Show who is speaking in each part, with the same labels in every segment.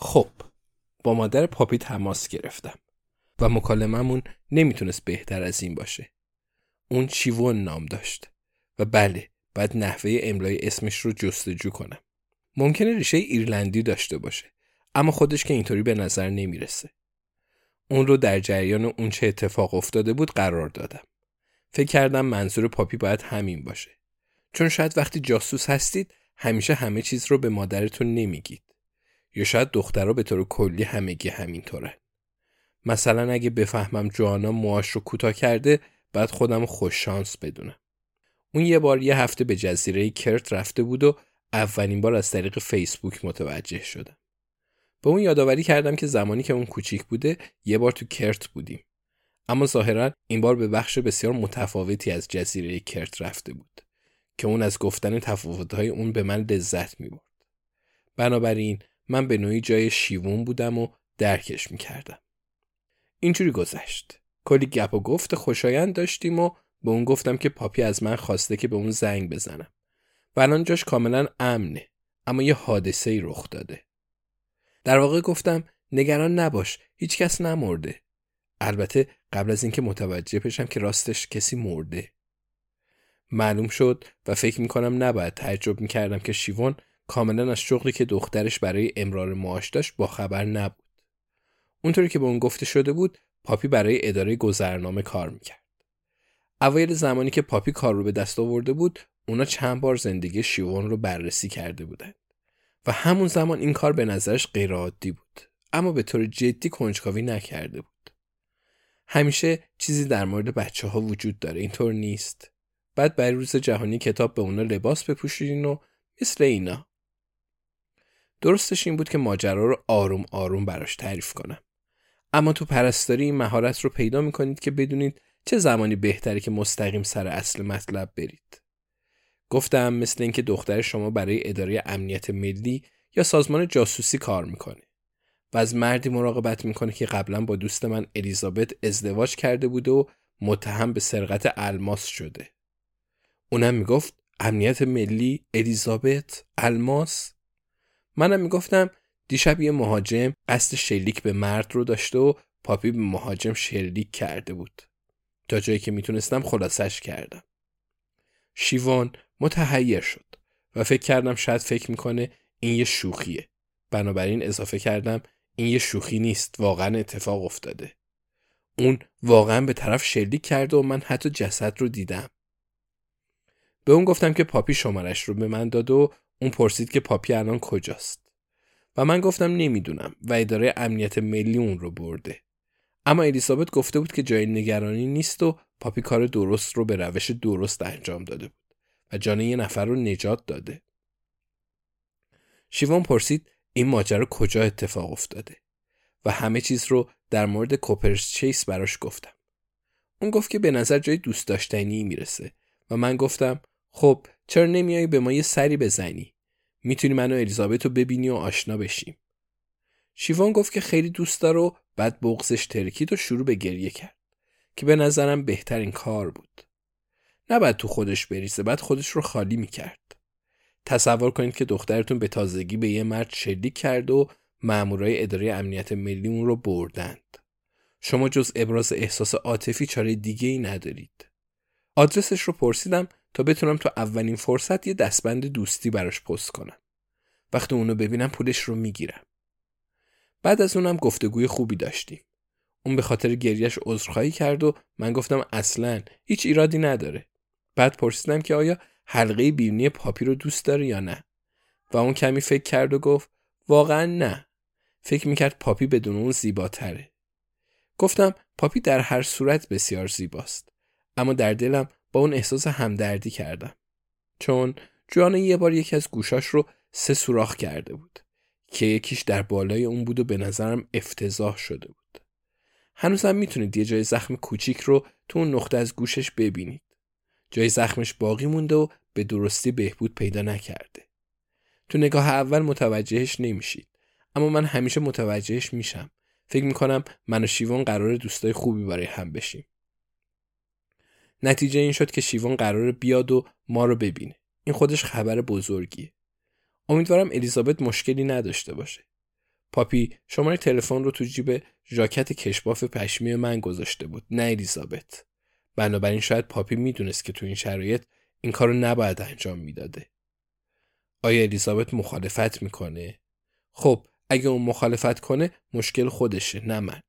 Speaker 1: خب با مادر پاپی تماس گرفتم و مکالممون نمی‌تونست بهتر از این باشه. اون چیوون نام داشت و بله بعد نحوه املای اسمش رو جستجو کنم. ممکنه ریشه ایرلندی داشته باشه اما خودش که اینطوری به نظر نمی‌رسه. اون رو در جریان اون چه اتفاق افتاده بود قرار دادم. فکر کردم منظور پاپی باید همین باشه. چون شاید وقتی جاسوس هستید همیشه همه چیز رو به مادرتون نمیگید. یا شاید دخترها به طور کلی همگی همینطوره. مثلا اگه بفهمم جوانا موهاش رو کوتاه کرده بعد خودم خوش شانس بدونم. اون یه بار یه هفته به جزیره کرت رفته بود و اولین بار از طریق فیسبوک متوجه شدم. به اون یادآوری کردم که زمانی که اون کوچیک بوده یه بار تو کرت بودیم. اما ظاهرا این بار به بخش بسیار متفاوتی از جزیره کرت رفته بود که اون از گفتن تفاوت‌های اون به من لذت می‌برد. بنابراین من به نوعی جای شیوون بودم و درکش می‌کردم. اینجوری گذشت. کلی گپ و گفت خوشایند داشتیم و به اون گفتم که پاپی از من خواسته که به اون زنگ بزنم. و الان جاش کاملا امنه اما یه حادثه ای رخ داده. در واقع گفتم نگران نباش هیچکس نمرده. البته قبل از اینکه متوجه بشم که راستش کسی مرده. معلوم شد و فکر می‌کنم نباید تعجب می‌کردم که شیوان کاملا از شغلی که دخترش برای امرار معاش داشت با خبر نبود. اونطوری که به اون گفته شده بود پاپی برای اداره گذرنامه کار می‌کرد. اوایل زمانی که پاپی کار رو به دست آورده بود اونا چند بار زندگی شیوان رو بررسی کرده بودند و همون زمان این کار به نظرش غیرعادی بود اما به طور جدی کنجکاوی نکرده بود. همیشه چیزی در مورد بچه ها وجود داره اینطور نیست. بعد برای روز جهانی کتاب به اونا لباس بپوشیدین و مثل اینا. درستش این بود که ماجرا رو آروم آروم براش تعریف کنم. اما تو پرستاری این مهارت رو پیدا می‌کنید که بدونید چه زمانی بهتره که مستقیم سر اصل مطلب برید. گفتم مثل اینکه دختر شما برای اداره امنیت ملی یا سازمان جاسوسی کار می‌کنه و از مردی مراقبت می‌کنه که قبلا با دوست من الیزابت ازدواج کرده بود و متهم به سرقت الماس شده. اونم می‌گفت امنیت ملی الیزابت الماس منم می‌گفتم دیشب یه مهاجم قصد شلیک به مرد رو داشته و پاپی به مهاجم شلیک کرده بود. تا جایی که می‌تونستم خلاصش کردم. شیوان متحیر شد و فکر کردم شاید فکر می‌کنه این یه شوخیه. بنابراین اضافه کردم این یه شوخی نیست واقعا اتفاق افتاده. اون واقعا به طرف شلیک کرده و من حتی جسد رو دیدم. به اون گفتم که پاپی شمارش رو به من داد و اون پرسید که پاپی الان کجاست. و من گفتم نمی‌دونم و اداره امنیت ملی اون رو برده. اما الیزابت گفته بود که جای نگرانی نیست و پاپی کار درست رو به روش درست انجام داده بود و جان یه نفر رو نجات داده. شیوان پرسید این ماجرا کجا اتفاق افتاده؟ و همه چیز رو در مورد کوپرس چیس براش گفتم. اون گفت که به نظر جای دوست داشتنی می‌رسه و من گفتم خب چرا نمیایی به ما یه سری بزنی؟ می‌تونی منو الیزابت رو ببینی و آشنا بشیم. شیوان گفت که خیلی دوست داره و بعد بغزش ترکید و شروع به گریه کرد که به نظرم بهترین کار بود. نباید تو خودش بریزه بعد خودش رو خالی می‌کرد. تصور کنید که دخترتون به تازگی به یه مرد شلیک کرد و مامورای اداره امنیت ملی اون رو بردند. شما جز ابراز احساس عاطفی چاره دیگه ای ندارید. آدرسش رو پرسیدم تا بتونم تو اولین فرصت یه دستبند دوستی براش پست کنم. وقتی اونو ببینم پولش رو می‌گیرم. بعد از اونم گفتگوی خوبی داشتیم. اون به خاطر گریش عذرخواهی کرد و من گفتم اصلا هیچ ایرادی نداره. بعد پرسیدم که آیا حلقه بیرونی پاپی رو دوست داره یا نه؟ و اون کمی فکر کرد و گفت واقعا نه. فکر می‌کرد پاپی بدون اون زیباتره. گفتم پاپی در هر صورت بسیار زیباست. اما در دلم با اون احساس همدردی کردم. چون جوان یه بار یکی از گوشاش رو سه سوراخ کرده بود که یکیش در بالای اون بود و به نظرم افتضاح شده بود. هنوزم می‌تونید یه جای زخم کوچیک رو تو اون نقطه از گوشش ببینید. جای زخمش باقی مونده و به درستی بهبود پیدا نکرده. تو نگاه اول متوجهش نمیشید اما من همیشه متوجهش میشم. فکر می‌کنم من و شیوان قرار دوستای خوبی برای هم بشیم. نتیجه این شد که شیوان قرار بیاد و ما رو ببینه. این خودش خبر بزرگیه. امیدوارم الیزابت مشکلی نداشته باشه. پاپی شماره تلفن رو تو جیب ژاکت کشباف پشمی من گذاشته بود نه الیزابت. بنابراین شاید پاپی می‌دونست که تو این شرایط این کارو نباید انجام می‌داده. آیا الیزابت مخالفت می‌کنه؟ خب اگه اون مخالفت کنه مشکل خودشه نه من.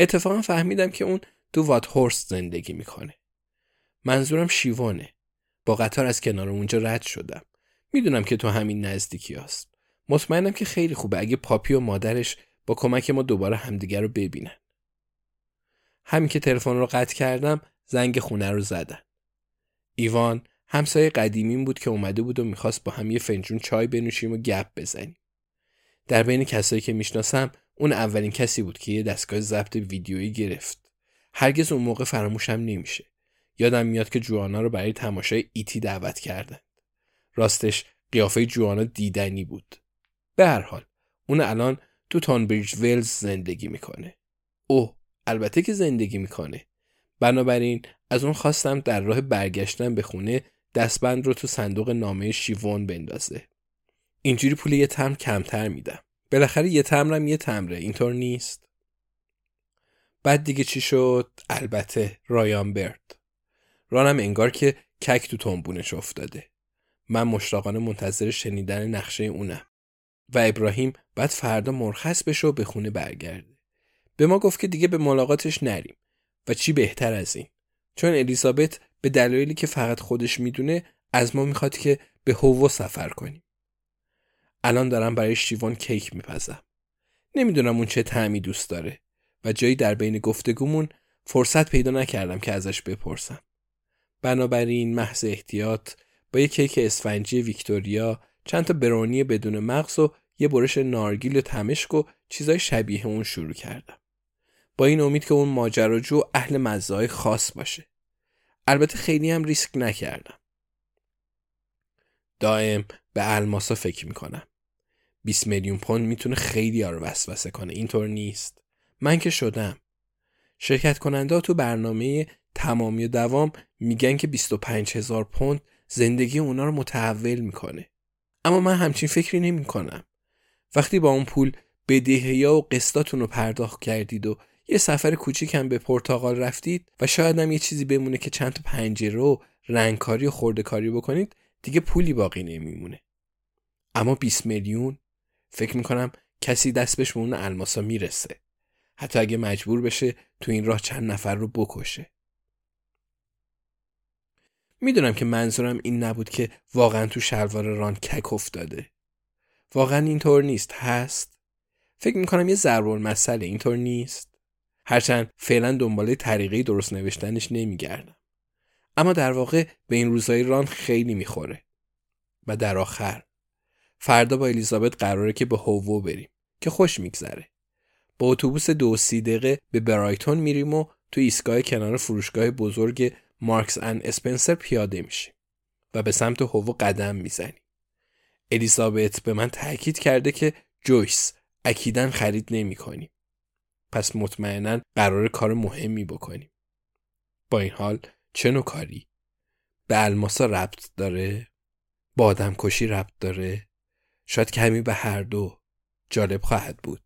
Speaker 1: اتفاقا فهمیدم که اون تو وات هورست زندگی می‌کنه منظورم شیوانه با قطار از کنار اونجا رد شدم می‌دونم که تو همین نزدیکی هست. مطمئنم که خیلی خوبه اگه پاپی و مادرش با کمک ما دوباره همدیگر رو ببینن. همین که تلفن رو قطع کردم زنگ خونه رو زدن. ایوان همسایه قدیمیم بود که اومده بود و می‌خواست با هم یه فنجون چای بنوشیم و گپ بزنیم. در بین کسایی که می‌شناسم اون اولین کسی بود که یه دستگاه ضبط ویدیویی گرفت. هرگز اون موقع فراموشم نمیشه. یادم میاد که جوانا رو برای تماشای ایتی دعوت کردن. راستش قیافه جوانا دیدنی بود. به هر حال اون الان تو تانبریج ویلز زندگی می‌کنه. اوه البته که زندگی می‌کنه. بنابراین از اون خواستم در راه برگشتن به خونه دستبند رو تو صندوق نامه شیوان بندازه. اینجوری پول یه تمر کمتر میدم. بالاخره یه تمرم یه تمره اینطور نیست. بعد دیگه چی شد؟ البته رایان برد. رانم انگار که کک تو تنبونش افتاده. من مشتاقانه منتظر شنیدن نقشه اونم. و ابراهیم بعد فردا مرخص بشه و به خونه برگرده. به ما گفت که دیگه به ملاقاتش نریم. و چی بهتر از این؟ چون الیزابت به دلایلی که فقط خودش می‌دونه از ما می‌خواد که به هوو سفر کنیم. الان دارم برای شیوان کیک میپزم. نمی‌دونم اون چه تعمی دوست داره. و جایی در بین گفتگومون فرصت پیدا نکردم که ازش بپرسم. بنابراین محض احتیاط با یه کیک اسفنجی ویکتوریا چند تا برونی بدون مغز و یه برش نارگیل و تمشک و چیزای شبیه اون شروع کردم. با این امید که اون ماجراجو اهل مزای خاص باشه. البته خیلی هم ریسک نکردم. دائم به الماسا فکر می‌کنم. 20 میلیون پوند می‌تونه خیلی ها رو وسوسه کنه. اینطور نیست. من که شدم. شرکت کننده تو برنامه تمامی و دوام میگن که 25 هزار پوند زندگی اونا رو متحول می‌کنه. اما من همچین فکری نمی کنم. وقتی با اون پول بدهیا و قسطاتون رو پرداخت کردید و یه سفر کوچیکم به پرتغال رفتید و شاید هم یه چیزی بمونه که چند تا پنجره و رنگکاری و خوردهکاری بکنید دیگه پولی باقی نمیمونه. اما 20 میلیون؟ فکر می‌کنم کسی دست بهش به اون الماسا می‌رسه. حتی اگه مجبور بشه تو این راه چند نفر رو بکشه می‌دونم که منظورم این نبود که واقعا تو شلوار ران کک افتاده. واقعا اینطور نیست هست؟ فکر می‌کنم یه ضرب مسئله اینطور نیست. هرچند فعلا دنباله طریقه درست نوشتنش نمیگردم. اما در واقع به این روزهای ران خیلی می‌خوره. و در آخر فردا با الیزابت قراره که به هوو بریم که خوش میگذره. با اتوبوس دو سی دقیقه به برایتون میریم و تو ایستگاه کنار فروشگاه بزرگ مارکس ان اسپنسر پیاده میشیم. و به سمت هوو قدم می‌زنیم. الیزابت به من تاکید کرده که جویس اکیدن خرید نمی. پس مطمئنا قرار کار مهمی بکنیم. با این حال چه نوع کاری؟ به الماسا ربط داره؟ با آدم کشی ربط داره؟ شاید کمی به هر دو جالب خواهد بود.